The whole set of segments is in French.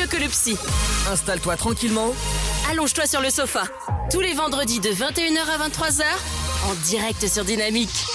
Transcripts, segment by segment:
mieux que le psy. Installe-toi tranquillement. Allonge-toi sur le sofa. Tous les vendredis de 21h à 23h, en direct sur Dynamique.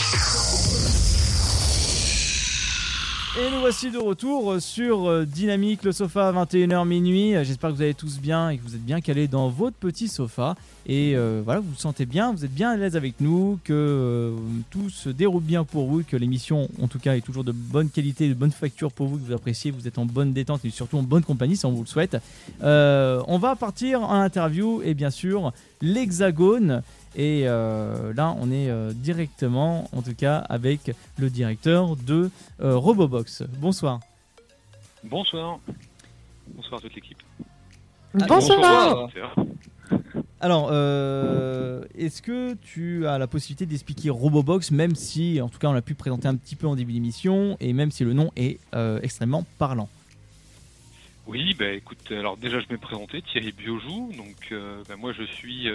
Et nous voici de retour sur euh, Dynamique, le sofa, 21h minuit. J'espère que vous allez tous bien et que vous êtes bien calés dans votre petit sofa. Et euh, voilà, vous vous sentez bien, vous êtes bien à l'aise avec nous, que euh, tout se déroule bien pour vous, que l'émission, en tout cas, est toujours de bonne qualité, de bonne facture pour vous, que vous appréciez, vous êtes en bonne détente et surtout en bonne compagnie, si on vous le souhaite. on va partir en interview et bien sûr, l'Hexagone. Et euh, là, on est euh, directement, en tout cas, avec le directeur de euh, Robobox. Bonsoir. Bonsoir. Bonsoir à toute l'équipe. Bonsoir. Alors, est-ce que tu as la possibilité d'expliquer Robobox, même si, en tout cas, on l'a pu présenter un petit peu en début d'émission, et même si le nom est extrêmement parlant? Oui, bah écoute, alors déjà je vais me présenter, Thierry Biojou. Donc, bah, moi je suis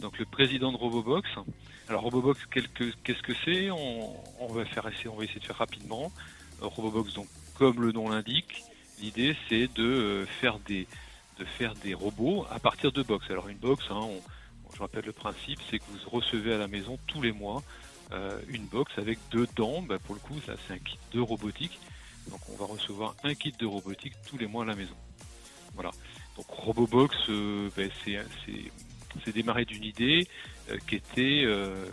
donc le président de Robobox. Alors Robobox, qu'est-ce que c'est? On, va faire essayer, on va essayer de faire rapidement. Euh, Robobox, donc comme le nom l'indique, l'idée c'est de euh, faire des de faire des robots à partir de box. Alors une box, hein, je rappelle le principe, c'est que vous recevez à la maison tous les mois euh, une box avec deux dents. Bah, pour le coup, ça c'est un kit de robotique. Donc on va recevoir un kit de robotique tous les mois à la maison. Voilà. Donc Robobox, bah, c'est c'est démarré d'une idée euh, qui était euh,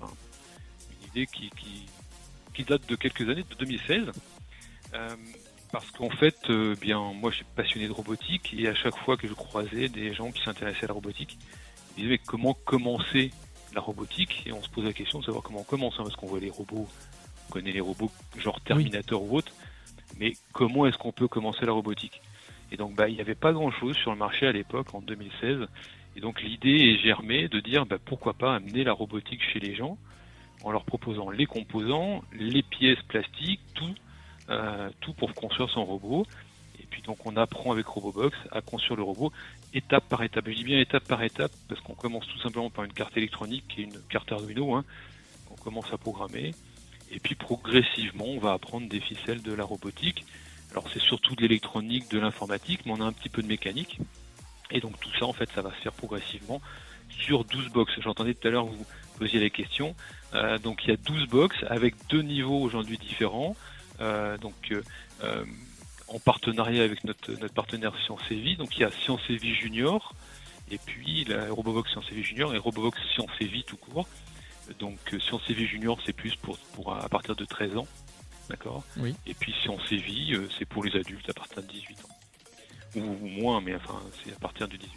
une idée qui, qui, date de quelques années, de 2016. Euh, parce qu'en fait, bien, moi, je suis passionné de robotique et à chaque fois que je croisais des gens qui s'intéressaient à la robotique, ils disaient comment commencer la robotique? Et on se pose la question de savoir comment on commence hein, parce qu'on voit les robots, on connaît les robots genre Terminator ou autre, mais comment est-ce qu'on peut commencer la robotique? Et donc, bah, il n'y avait pas grand-chose sur le marché à l'époque en 2016 et donc l'idée est germée de dire bah, pourquoi pas amener la robotique chez les gens en leur proposant les composants, les pièces plastiques, tout, euh, tout pour construire son robot. Et puis donc on apprend avec Robobox à construire le robot étape par étape. je dis bien étape par étape parce qu'on commence tout simplement par une carte électronique qui est une carte Arduino. Hein, on commence à programmer. Et puis progressivement on va apprendre des ficelles de la robotique. Alors c'est surtout de l'électronique, de l'informatique, mais on a un petit peu de mécanique. Et donc tout ça, en fait, ça va se faire progressivement sur 12 box. J'entendais tout à l'heure vous posiez la question. Euh, donc il y a 12 box avec deux niveaux aujourd'hui différents. Euh, donc euh, en partenariat avec notre, notre partenaire Science et Vie. Donc il y a Science et Vie Junior et puis la Robobox Science et Vie Junior et Robobox Science et Vie tout court. Donc Science et Vie Junior c'est plus pour, pour à partir de 13 ans. D'accord? Oui. Et puis Science et Vie c'est pour les adultes à partir de 18 ans ou, moins, mais enfin, c'est à partir de 18 ans.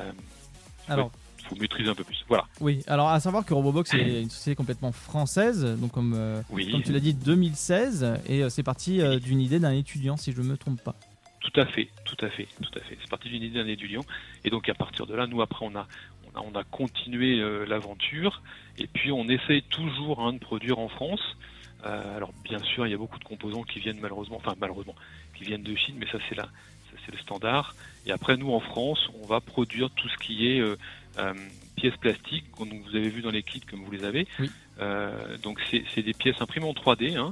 Euh, alors, il faut maîtriser un peu plus. Voilà. Oui, alors à savoir que Robobox est une société complètement française, donc comme, euh, comme tu l'as dit, 2016, et euh, c'est parti d'une idée d'un étudiant, si je ne me trompe pas. Tout à fait, tout à fait, tout à fait. C'est parti d'une idée d'un étudiant, et donc à partir de là, nous après, on a, on a, on a continué l'aventure, et puis on essaye toujours hein, de produire en France. Alors bien sûr, il y a beaucoup de composants qui viennent malheureusement, enfin malheureusement, qui viennent de Chine, mais ça c'est là c'est le standard. Et après, nous, en France, on va produire tout ce qui est euh, euh, pièces plastiques, donc vous avez vu dans les kits comme vous les avez. Euh, donc c'est des pièces imprimées en 3D. Hein.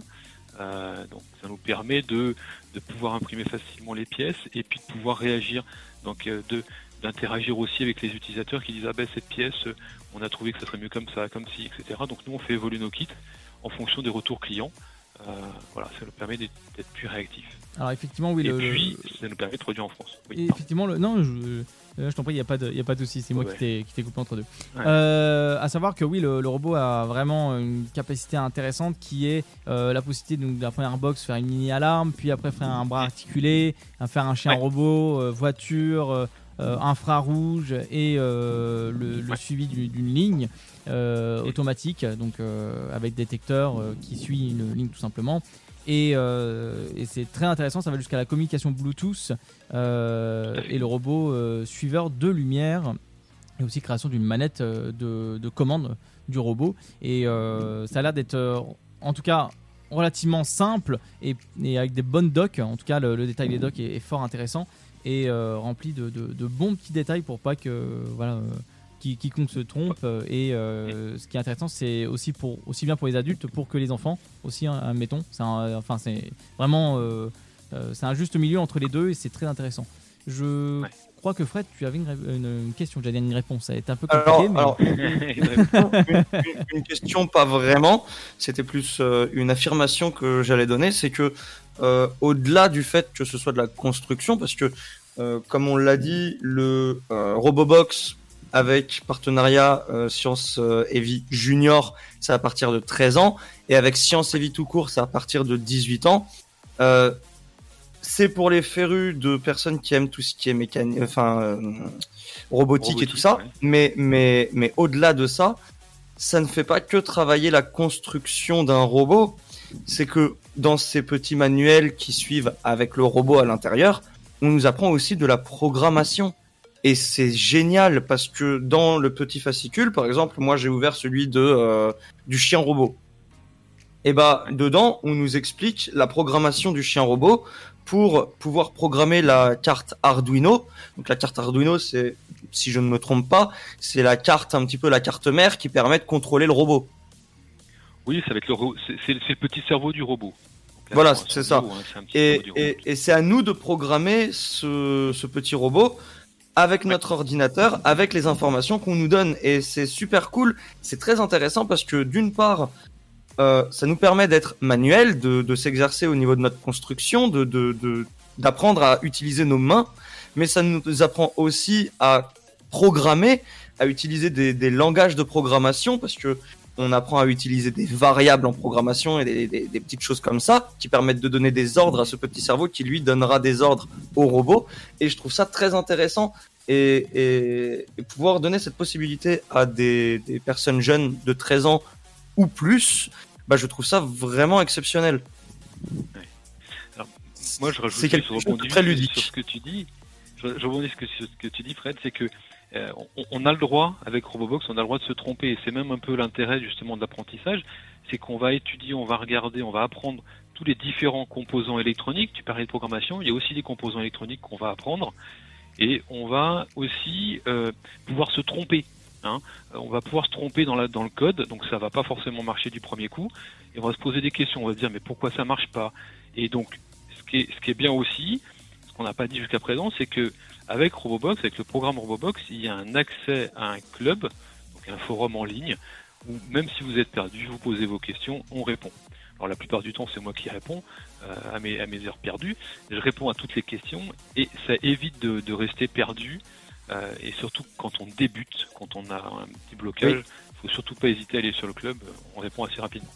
donc ça nous permet de, de pouvoir imprimer facilement les pièces et puis de pouvoir réagir, donc de d'interagir aussi avec les utilisateurs qui disent ah ben cette pièce on a trouvé que ça serait mieux comme ça, comme ci, etc. Donc nous on fait évoluer nos kits en fonction des retours clients. voilà, ça nous permet d'être plus réactif. Alors effectivement, oui. Et puis, ça nous permet de produire en France. et effectivement, le... non, je, euh, je t'en prie, il n'y a pas de, y a pas de souci. C'est moi qui t'ai coupé entre deux. Euh, à savoir que oui, le, robot a vraiment une capacité intéressante qui est euh, la possibilité de la première box faire une mini alarme, puis après faire un bras articulé, faire un chien robot, voiture. Infrarouge et le, suivi d'une ligne automatique, donc avec détecteur qui suit une ligne tout simplement. Euh, et, c'est très intéressant, ça va jusqu'à la communication Bluetooth euh, et le robot euh, suiveur de lumière et aussi création d'une manette de, commande du robot. Et ça a l'air d'être en tout cas relativement simple et, avec des bonnes docks. En tout cas, le, détail des docks est, fort intéressant et rempli de, de, bons petits détails pour pas que voilà quiconque se trompe. Euh, et euh, ce qui est intéressant, c'est aussi, pour, aussi bien pour les adultes pour que les enfants aussi, hein, admettons. enfin, c'est vraiment. Euh, c'est un juste milieu entre les deux et c'est très intéressant. Je crois que Fred, tu avais une, question, j'allais une réponse. Ça a été un peu compliqué. Alors, une, question, pas vraiment. C'était plus une affirmation que j'allais donner. C'est que, au-delà du fait que ce soit de la construction, parce que, comme on l'a dit, le Robobox avec partenariat euh, Science euh, et Vie Junior, c'est à partir de 13 ans, et avec Science et Vie tout court, c'est à partir de 18 ans. Euh, c'est pour les férus de personnes qui aiment tout ce qui est mécanique, enfin euh, robotique, et tout ça. Mais mais mais au-delà de ça, ça ne fait pas que travailler la construction d'un robot. C'est que dans ces petits manuels qui suivent avec le robot à l'intérieur, on nous apprend aussi de la programmation. Et c'est génial parce que dans le petit fascicule, par exemple, moi j'ai ouvert celui de euh, du chien robot. Et bah dedans, on nous explique la programmation du chien robot pour pouvoir programmer la carte Arduino. Donc la carte Arduino, c'est si je ne me trompe pas, c'est la carte un petit peu la carte mère qui permet de contrôler le robot. Oui, va être le c'est le petit cerveau du robot. voilà, c'est ça. Hein, et, et, c'est à nous de programmer ce, ce petit robot avec notre ordinateur, avec les informations qu'on nous donne. Et c'est super cool, c'est très intéressant parce que d'une part, euh, ça nous permet d'être manuel, de, de s'exercer au niveau de notre construction, de, de, d'apprendre à utiliser nos mains, mais ça nous apprend aussi à programmer, à utiliser des, des langages de programmation parce que on apprend à utiliser des variables en programmation et des, des, des, petites choses comme ça qui permettent de donner des ordres à ce petit cerveau qui lui donnera des ordres au robot. Et je trouve ça très intéressant et, et, et pouvoir donner cette possibilité à des, des, personnes jeunes de 13 ans ou plus, bah, je trouve ça vraiment exceptionnel. Ouais. Alors, moi, je rajoute quelque chose de très ludique. sur ce que tu dis. Je, je rebondis sur ce que tu dis, Fred, c'est que euh, on, on, a le droit, avec Robobox, on a le droit de se tromper. Et c'est même un peu l'intérêt justement de l'apprentissage, c'est qu'on va étudier, on va regarder, on va apprendre tous les différents composants électroniques. Tu parlais de programmation, il y a aussi des composants électroniques qu'on va apprendre. Et on va aussi euh, pouvoir se tromper. Hein. On va pouvoir se tromper dans, la, dans le code, donc ça va pas forcément marcher du premier coup. Et on va se poser des questions, on va se dire mais pourquoi ça marche pas? Et donc ce qui est, ce qui est bien aussi, qu'on n'a pas dit jusqu'à présent, c'est que avec Robobox, avec le programme Robobox, il y a un accès à un club, donc un forum en ligne, où même si vous êtes perdu, vous posez vos questions, on répond. Alors la plupart du temps, c'est moi qui réponds euh, à, mes, à mes heures perdues. Je réponds à toutes les questions et ça évite de, de rester perdu. Euh, et surtout quand on débute, quand on a un petit blocage, il oui. faut surtout pas hésiter à aller sur le club. On répond assez rapidement.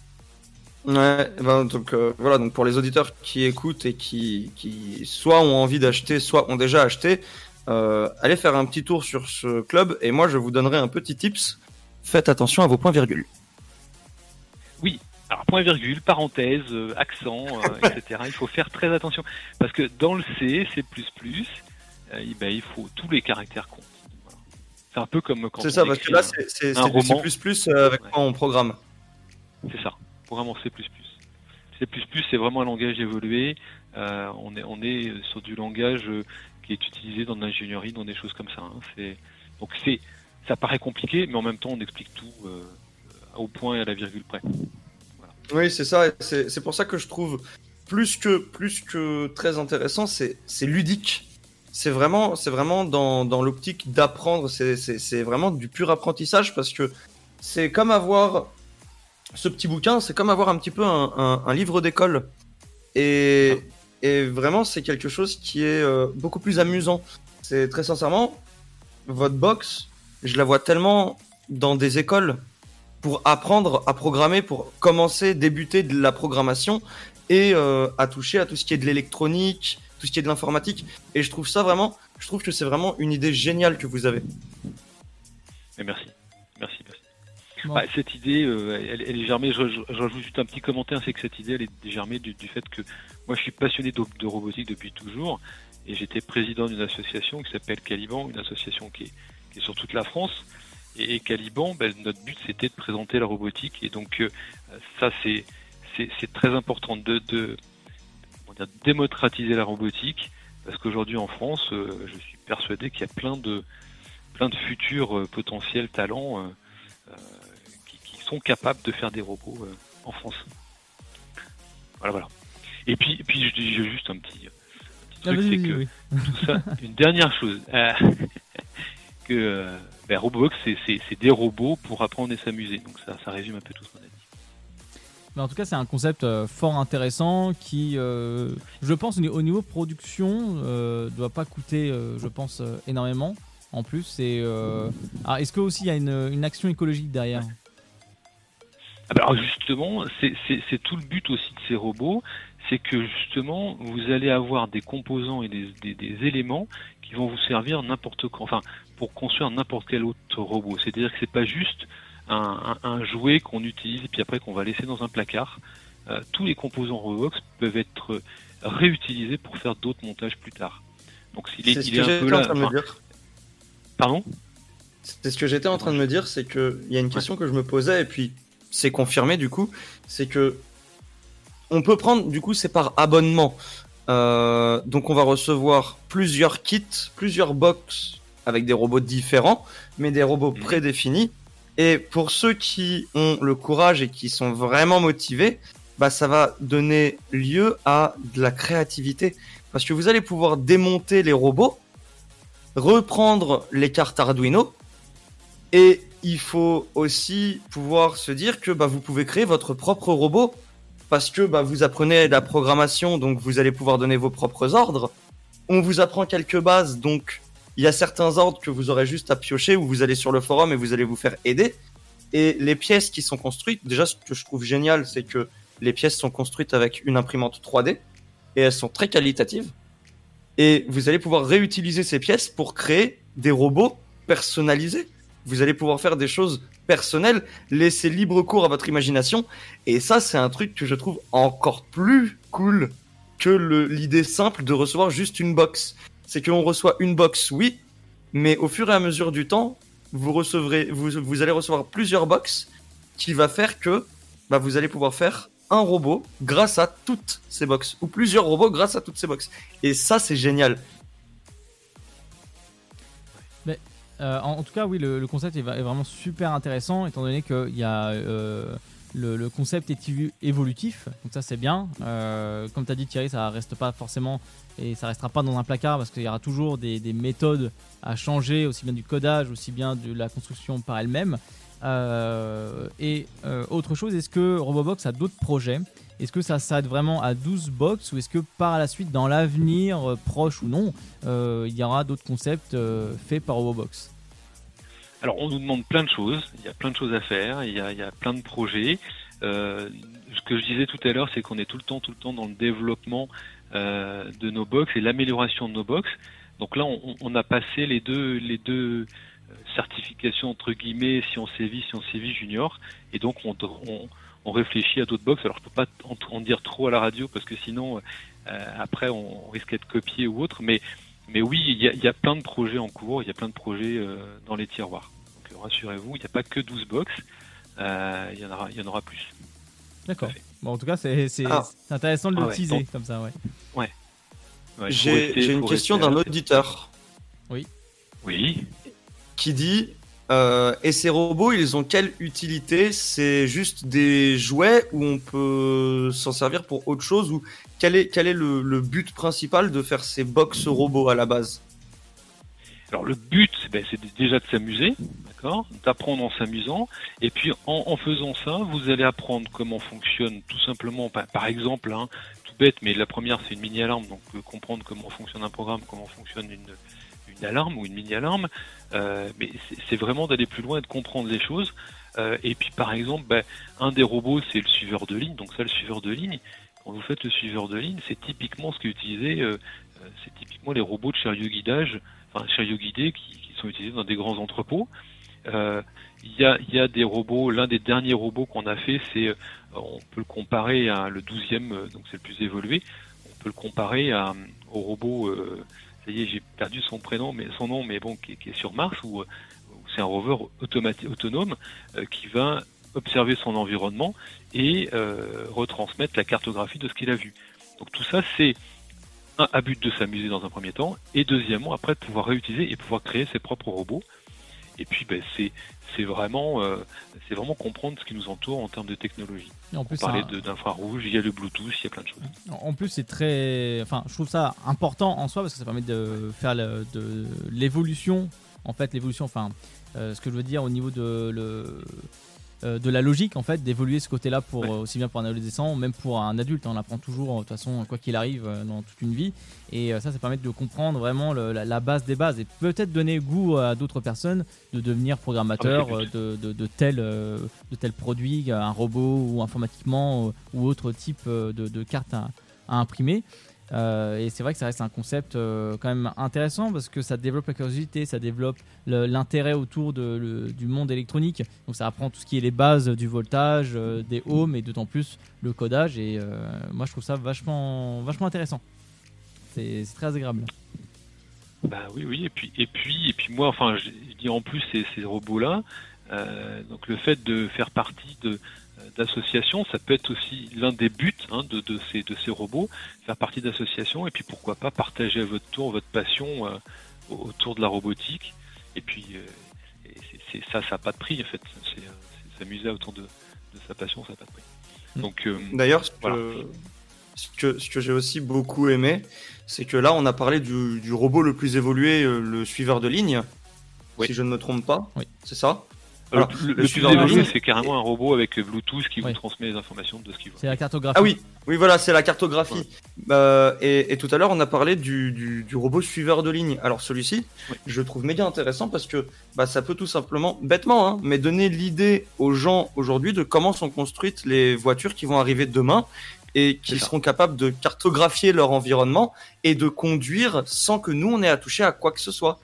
Ouais, ben donc euh, voilà, donc pour les auditeurs qui écoutent et qui, qui soit ont envie d'acheter, soit ont déjà acheté, euh, allez faire un petit tour sur ce club et moi je vous donnerai un petit tips. Faites attention à vos points virgules. Oui, alors point virgule, parenthèse, euh, accent, euh, etc. il faut faire très attention parce que dans le C, C++, euh, ben, il faut tous les caractères comptent. Voilà. C'est un peu comme quand C'est ça, parce que là c'est du C++ avec ouais. quoi on programme. C'est ça vraiment C++. C++ c'est vraiment un langage évolué. Euh, on, est, on est sur du langage qui est utilisé dans l'ingénierie, dans des choses comme ça. Hein. C'est, donc c'est, ça paraît compliqué, mais en même temps on explique tout euh, au point et à la virgule près. Oui, c'est ça. C'est, c'est pour ça que je trouve plus que plus que très intéressant, c'est, c'est ludique. C'est vraiment, c'est vraiment dans, dans l'optique d'apprendre. C'est, c'est, c'est vraiment du pur apprentissage parce que c'est comme avoir ce petit bouquin, c'est comme avoir un petit peu un, livre d'école. Et, vraiment, c'est quelque chose qui est euh, beaucoup plus amusant. C'est très sincèrement, votre box, je la vois tellement dans des écoles pour apprendre à programmer, pour commencer, débuter de la programmation et euh, à toucher à tout ce qui est de l'électronique, tout ce qui est de l'informatique. Et je trouve ça vraiment, je trouve que c'est vraiment une idée géniale que vous avez. Merci. Merci. Bah, cette idée, euh, elle, est germée. Je, je, rajoute juste un petit commentaire, c'est que cette idée, elle est germée du, fait que moi, je suis passionné de, robotique depuis toujours, et j'étais président d'une association qui s'appelle Caliban, une association qui est, sur toute la France. Et, Caliban, ben, notre but, c'était de présenter la robotique, et donc euh, ça, c'est c'est très important de, de dire, démocratiser la robotique, parce qu'aujourd'hui en France, euh, je suis persuadé qu'il y a plein de plein de futurs potentiels talents euh, sont capables de faire des robots euh, en France. Voilà, voilà. Et puis, puis je dis juste un petit, truc, c'est que tout ça, une dernière chose, que ben, Robobox, c'est des robots pour apprendre et s'amuser. Donc ça, ça résume un peu tout ce qu'on a dit. Mais en tout cas, c'est un concept fort intéressant qui, je pense, au niveau production, ne doit pas coûter, je pense, énormément. En plus, c'est. Ah, est-ce que aussi il y a une, une action écologique derrière? ah ben, alors justement, c'est tout le but aussi de ces robots, c'est que justement, vous allez avoir des composants et des, des, éléments qui vont vous servir n'importe quoi, enfin, pour construire n'importe quel autre robot. C'est-à-dire que c'est pas juste un, un, jouet qu'on utilise et puis après qu'on va laisser dans un placard. Euh, tous les composants Robox peuvent être réutilisés pour faire d'autres montages plus tard. Donc est, il est un peu là. Pardon? C'est ce que j'étais en train de me dire, c'est qu'il y a une question que je me posais et puis c'est confirmé du coup, c'est que on peut prendre du coup c'est par abonnement. Euh, donc on va recevoir plusieurs kits, plusieurs box avec des robots différents, mais des robots mmh. prédéfinis. Et pour ceux qui ont le courage et qui sont vraiment motivés, bah ça va donner lieu à de la créativité parce que vous allez pouvoir démonter les robots, reprendre les cartes Arduino et il faut aussi pouvoir se dire que bah, vous pouvez créer votre propre robot parce que bah, vous apprenez la programmation, donc vous allez pouvoir donner vos propres ordres. On vous apprend quelques bases, donc il y a certains ordres que vous aurez juste à piocher ou vous allez sur le forum et vous allez vous faire aider. Et les pièces qui sont construites, déjà ce que je trouve génial, c'est que les pièces sont construites avec une imprimante 3D et elles sont très qualitatives. Et vous allez pouvoir réutiliser ces pièces pour créer des robots personnalisés vous allez pouvoir faire des choses personnelles, laisser libre cours à votre imagination. Et ça, c'est un truc que je trouve encore plus cool que l'idée simple de recevoir juste une box. C'est qu'on reçoit une box, oui, mais au fur et à mesure du temps, vous recevrez, vous, allez recevoir plusieurs box qui va faire que bah, vous allez pouvoir faire un robot grâce à toutes ces box ou plusieurs robots grâce à toutes ces box. Et ça, c'est génial. Euh, en, tout cas, oui, le, concept est, vraiment super intéressant, étant donné que y a, euh, le, concept est évolutif, donc ça c'est bien. Euh, comme tu as dit Thierry, ça reste pas forcément et ça restera pas dans un placard parce qu'il y aura toujours des, méthodes à changer, aussi bien du codage, aussi bien de la construction par elle-même. et autre chose, est-ce que Robobox a d'autres projets? Est-ce que ça s'arrête vraiment à 12 box ou est-ce que par la suite, dans l'avenir, euh, proche ou non, euh, il y aura d'autres concepts euh, faits par Robobox? Alors, on nous demande plein de choses. Il y a plein de choses à faire. Il y a, plein de projets. ce que je disais tout à l'heure, c'est qu'on est tout le temps, tout le temps dans le développement de nos box et l'amélioration de nos box. Donc là, on, a passé les deux, les deux certifications entre guillemets, si on sévit, si on sévit junior, et donc on, on on réfléchit à d'autres box. Alors je peux pas en, dire trop à la radio parce que sinon euh, après on risque d'être copié ou autre. Mais mais oui, il y a, plein de projets en cours, il y a plein de projets euh, dans les tiroirs. Donc rassurez-vous, il n'y a pas que 12 box, euh, il y en aura il y en aura plus. D'accord. Bon, en tout cas, c'est ah. intéressant de le ah teaser comme ça, ouais. Ouais. J'ai une question d'un auditeur. Oui. Oui. Qui dit euh, et ces robots, ils ont quelle utilité? C'est juste des jouets ou on peut s'en servir pour autre chose? Ou quel est, quel est le, but principal de faire ces box robots à la base? Alors le but, ben, c'est déjà de s'amuser, d'accord? D'apprendre en s'amusant. Et puis en, faisant ça, vous allez apprendre comment fonctionne tout simplement, par, exemple, hein, tout bête, mais la première c'est une mini-alarme, donc euh, comprendre comment fonctionne un programme, comment fonctionne une une alarme ou une mini-alarme, euh, mais c'est vraiment d'aller plus loin et de comprendre les choses. Euh, et puis par exemple, ben, un des robots, c'est le suiveur de ligne. Donc ça, le suiveur de ligne, quand vous faites le suiveur de ligne, c'est typiquement ce qui est utilisé, euh, c'est typiquement les robots de chariot guidage, enfin chariot guidé qui, sont utilisés dans des grands entrepôts. Il y, a, y, a, des robots, l'un des derniers robots qu'on a fait, c'est, on peut le comparer à le 12e, donc c'est le plus évolué, on peut le comparer à, au robot ça y est, j'ai perdu son prénom, mais son nom, mais bon, qui, est sur Mars, où, euh, c'est un rover autonome euh, qui va observer son environnement et euh, retransmettre la cartographie de ce qu'il a vu. Donc tout ça, c'est un à but de s'amuser dans un premier temps, et deuxièmement, après, de pouvoir réutiliser et pouvoir créer ses propres robots. Et puis, ben, c'est c'est vraiment, euh, c'est vraiment comprendre ce qui nous entoure en termes de technologie. Et en plus, On parlait ça- d'infrarouge, il y a le Bluetooth, il y a plein de choses. En plus, c'est très. Enfin, je trouve ça important en soi parce que ça permet de faire le- de l'évolution. En fait, l'évolution, enfin, euh, ce que je veux dire au niveau de, le, euh, de la logique, en fait, d'évoluer ce côté-là pour Ouais. euh, aussi bien pour un adolescent, même pour un adulte. hein. on apprend toujours, de toute façon, quoi qu'il arrive euh, dans toute une vie. Et euh, ça, ça permet de comprendre vraiment le- la, la base des bases et peut-être donner goût à d'autres personnes de devenir programmateur Ah, euh, de, de, de tel, euh, de tel produit, un robot ou informatiquement euh, ou autre type euh, de, de carte à, à imprimer. Euh, et c'est vrai que ça reste un concept euh, quand même intéressant parce que ça développe la curiosité, ça développe l'intérêt autour du monde électronique. Donc ça apprend tout ce qui est les bases du voltage, euh, des ohms et d'autant plus le codage. Et moi je trouve ça vachement, vachement intéressant. C'est très agréable. Bah oui, oui, et puis, et puis, et puis moi, enfin, je, dis en plus ces, robots-là, donc le fait de faire partie de euh, d'associations, ça peut être aussi l'un des buts hein, de, de ces de ces robots, faire partie d'associations, et puis pourquoi pas partager à votre tour votre passion euh, au- autour de la robotique, et puis euh, et c'est- c'est ça, ça n'a pas de prix en fait, c'est euh, c'est s'amuser autour de, de sa passion, ça n'a pas de prix. Mm. Donc euh, D'ailleurs, ce Voilà. que, ce que, ce que j'ai aussi beaucoup aimé, c'est que là, on a parlé du, du robot le plus évolué, euh, le suiveur de ligne, Oui. si je ne me trompe pas. Oui. C'est ça? Alors, le- le le plus suiveur de évolué, ligne- c'est carrément un robot avec Bluetooth qui vous transmet les informations de ce qu'il voit. C'est la cartographie. Ah oui, oui, voilà, c'est la cartographie. Euh, et, et tout à l'heure, on a parlé du, du, du robot suiveur de ligne. Alors celui-ci, je le trouve méga intéressant parce que bah, ça peut tout simplement, bêtement, hein, mais donner l'idée aux gens aujourd'hui de comment sont construites les voitures qui vont arriver demain et qui seront capables de cartographier leur environnement et de conduire sans que nous on ait à toucher à quoi que ce soit.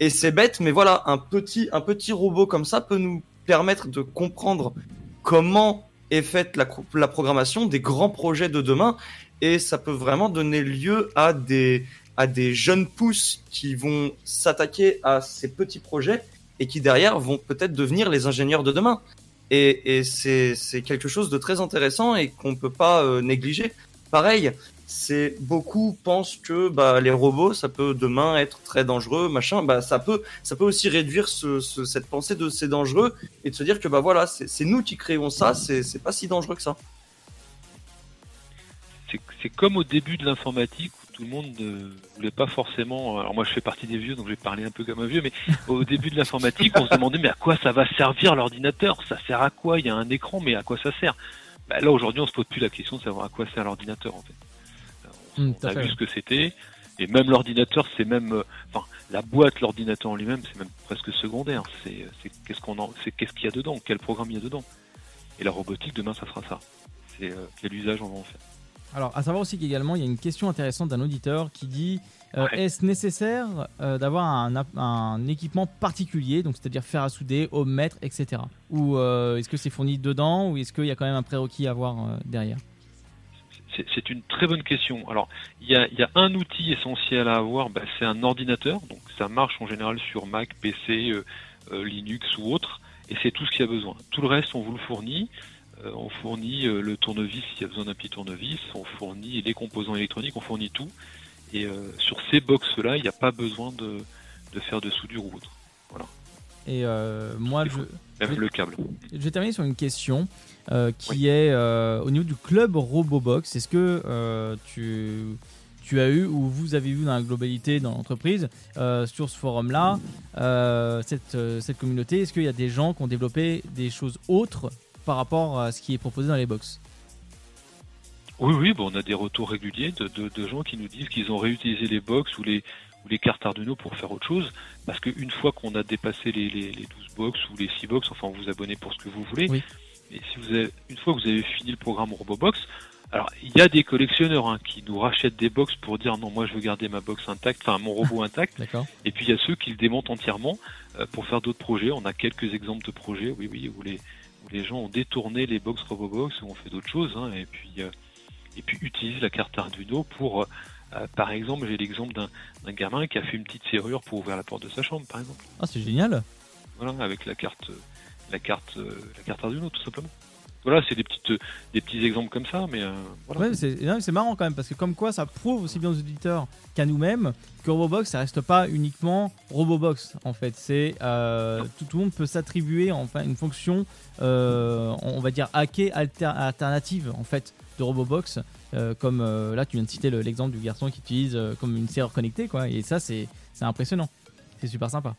Et c'est bête, mais voilà, un petit, un petit robot comme ça peut nous permettre de comprendre comment est faite la, programmation des grands projets de demain et ça peut vraiment donner lieu à des, à des jeunes pousses qui vont s'attaquer à ces petits projets et qui derrière vont peut-être devenir les ingénieurs de demain. Et, et c'est quelque chose de très intéressant et qu'on peut pas euh, négliger. Pareil, c'est beaucoup pensent que bah, les robots ça peut demain être très dangereux machin bah ça peut ça peut aussi réduire ce, ce- cette pensée de c'est dangereux et de se dire que bah voilà c'est nous qui créons ça c'est pas si dangereux que ça c'est c'est comme au début de l'informatique où tout le monde ne voulait pas forcément. Alors moi je fais partie des vieux donc je vais parler un peu comme un vieux, mais au début de l'informatique on se demandait mais à quoi ça va servir l'ordinateur? Ça sert à quoi? Il y a un écran mais à quoi ça sert? Bah, Là aujourd'hui on se pose plus la question de savoir à quoi sert l'ordinateur en fait. On, Mm, on a fait, vu ce que c'était et même l'ordinateur c'est même, euh, enfin la boîte l'ordinateur en lui-même c'est même presque secondaire. C'est qu'est-ce qu'on en, c'est qu'est-ce qu'il y a dedans, quel programme il y a dedans? Et la robotique demain ça sera ça. C'est euh, quel usage on va en faire. Alors, à savoir aussi qu'également, il y a une question intéressante d'un auditeur qui dit euh, Ouais. Est-ce nécessaire euh, d'avoir un, équipement particulier, donc c'est-à-dire fer à souder, ohmmètre, etc. Ou est-ce que c'est fourni dedans, ou est-ce qu'il y a quand même un prérequis à avoir derrière? C'est- une très bonne question. Alors, il y a, un outil essentiel à avoir, bah, c'est un ordinateur. Donc, ça marche en général sur Mac, PC, euh, euh, Linux ou autre, et c'est tout ce qu'il y a besoin. Tout le reste, on vous le fournit. Euh, on fournit le tournevis s'il y a besoin d'un petit tournevis. On fournit les composants électroniques. On fournit tout. Et sur ces box-là, il n'y a pas besoin de, de faire de soudure ou autre. Et euh, moi, je, le câble. vais terminer sur une question euh, qui est euh, au niveau du club Robobox. Est-ce que tu, tu as eu ou vous avez vu dans la globalité dans l'entreprise euh, sur ce forum-là, euh, cette, euh, cette communauté, est-ce qu'il y a des gens qui ont développé des choses autres par rapport à ce qui est proposé dans les box? Oui, oui, bon, on a des retours réguliers de, de, de gens qui nous disent qu'ils ont réutilisé les box ou les, ou les cartes Arduino pour faire autre chose. Parce qu'une fois qu'on a dépassé les, les, les 12 box ou les 6 box, enfin, vous vous abonnez pour ce que vous voulez. Oui. Et si vous avez, une fois que vous avez fini le programme Robobox, alors il y a des collectionneurs hein, qui nous rachètent des box pour dire non, moi je veux garder ma box intacte, enfin mon robot intact. Et puis il y a ceux qui le démontent entièrement euh, pour faire d'autres projets. On a quelques exemples de projets, oui, oui, où les, où les gens ont détourné les box Robobox, où on fait d'autres choses, hein, et puis euh, et puis utilisent la carte Arduino pour, euh, euh, par exemple, j'ai l'exemple d'un gamin qui a fait une petite serrure pour ouvrir la porte de sa chambre, par exemple. Ah, c'est génial Voilà, avec la carte, la carte, euh, la carte Arduino, tout simplement. voilà, c'est des petites, des petits exemples comme ça, mais euh, voilà. Ouais, c'est marrant quand même parce que comme quoi ça prouve aussi bien aux auditeurs qu'à nous-mêmes que Robobox ça reste pas uniquement Robobox en fait. C'est euh, tout, le monde peut s'attribuer enfin une fonction, on va dire hackée alternative en fait de Robobox. Comme là, tu viens de citer l'exemple du garçon qui utilise comme une serrure connectée, quoi. Et ça, c'est impressionnant. C'est super sympa.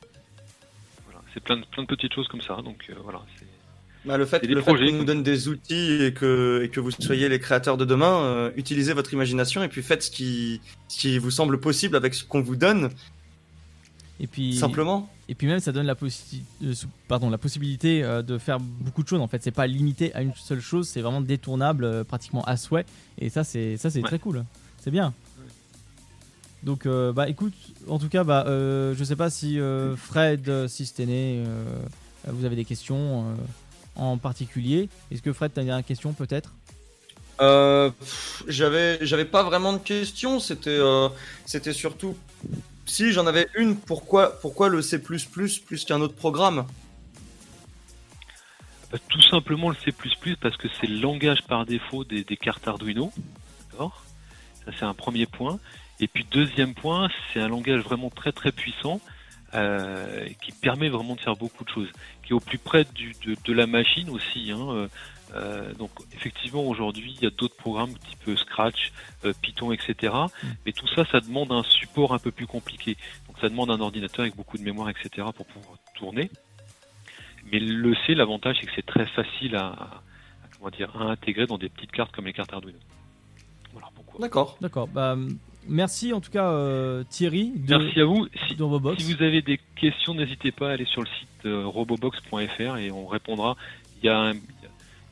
Voilà, c'est plein de, plein de petites choses comme ça. Donc voilà, bah, le fait, le fait qu'on nous donne des outils et que, et que vous soyez les créateurs de demain, euh, utilisez votre imagination et puis faites ce qui, ce qui vous semble possible avec ce qu'on vous donne. Et puis, Simplement. Et puis même, ça donne la, euh, pardon, la possibilité euh, de faire beaucoup de choses. En fait, c'est pas limité à une seule chose, c'est vraiment détournable pratiquement à souhait. Et ça, c'est ça, c'est très cool. C'est bien. Donc, bah écoute, en tout cas, bah, je sais pas si Fred, si vous avez des questions en particulier. Est-ce que Fred, tu as une question peut-être? Euh, J'avais, j'avais pas vraiment de questions. C'était, euh, c'était surtout si j'en avais une. Pourquoi, le C++ plus qu'un autre programme? Bah, Tout simplement le C++ parce que c'est le langage par défaut des, cartes Arduino. Ça c'est un premier point. Et puis deuxième point, c'est un langage vraiment très très puissant euh, qui permet vraiment de faire beaucoup de choses, qui est au plus près de, la machine aussi. Hein, euh, euh donc effectivement aujourd'hui il y a d'autres programmes type Scratch, euh, Python, etc. Mm. Mais tout ça, ça demande un support un peu plus compliqué. Donc ça demande un ordinateur avec beaucoup de mémoire, etc. pour pouvoir tourner. Mais le C, l'avantage c'est que c'est très facile à, à, comment dire, à intégrer dans des petites cartes comme les cartes Arduino. Voilà pourquoi. D'accord. D'accord. Bah, Merci en tout cas euh, Thierry. Merci à vous. Si, si, vous avez des questions, n'hésitez pas à aller sur le site euh, robobox.fr et on répondra. Il y, a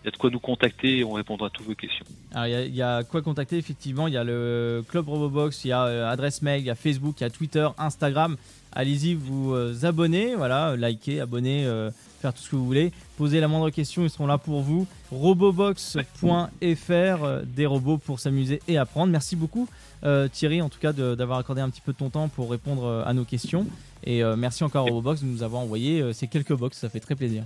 il y a de quoi nous contacter et on répondra à toutes vos questions. Alors, il, y a, quoi contacter effectivement. Il y a le club Robobox, il y a euh, adresse mail, il y a Facebook, il y a Twitter, Instagram. Allez-y, vous abonnez, voilà, likez, abonnez, faire tout ce que vous voulez. Posez la moindre question, ils seront là pour vous. Robobox.fr, des robots pour s'amuser et apprendre. Merci beaucoup. Euh, Thierry, en tout cas, d'avoir accordé un petit peu de ton temps pour répondre euh, à nos questions. Et euh, merci encore Robobox de nous avoir envoyé ces quelques box, ça fait très plaisir.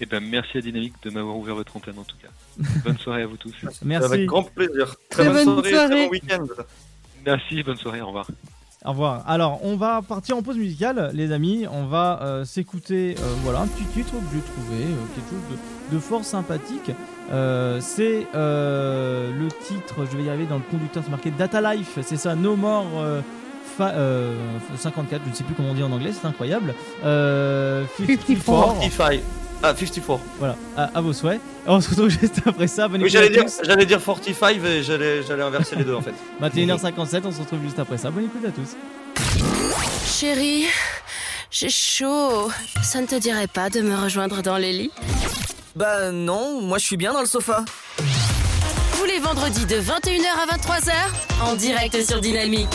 Et eh ben, merci à Dynamique de m'avoir ouvert votre antenne en tout cas. bonne soirée à vous tous. Merci. Avec grand plaisir. Très, bonne, soirée, très bon week-end. Merci, bonne soirée, au revoir. Au revoir. Alors, on va partir en pause musicale, les amis. On va s'écouter, voilà, un petit titre que j'ai trouvé, quelque chose de, de, fort sympathique. Euh, c'est euh, le titre, je vais y arriver dans le conducteur, c'est marqué Data Life, c'est ça, No More 54, euh, je ne sais plus comment on dit en anglais, c'est incroyable. 54. 55. Ah, 54. Voilà, à, vos souhaits. On se retrouve juste après ça. oui, j'allais dire, j'allais dire 45 et j'allais, j'allais inverser les deux en fait. 21h57, on se retrouve juste après ça. Bonne écoute à tous. Chérie, j'ai chaud. Ça ne te dirait pas de me rejoindre dans les lits? Bah non, moi je suis bien dans le sofa. Tous les vendredis de 21h à 23h, en direct sur Dynamique.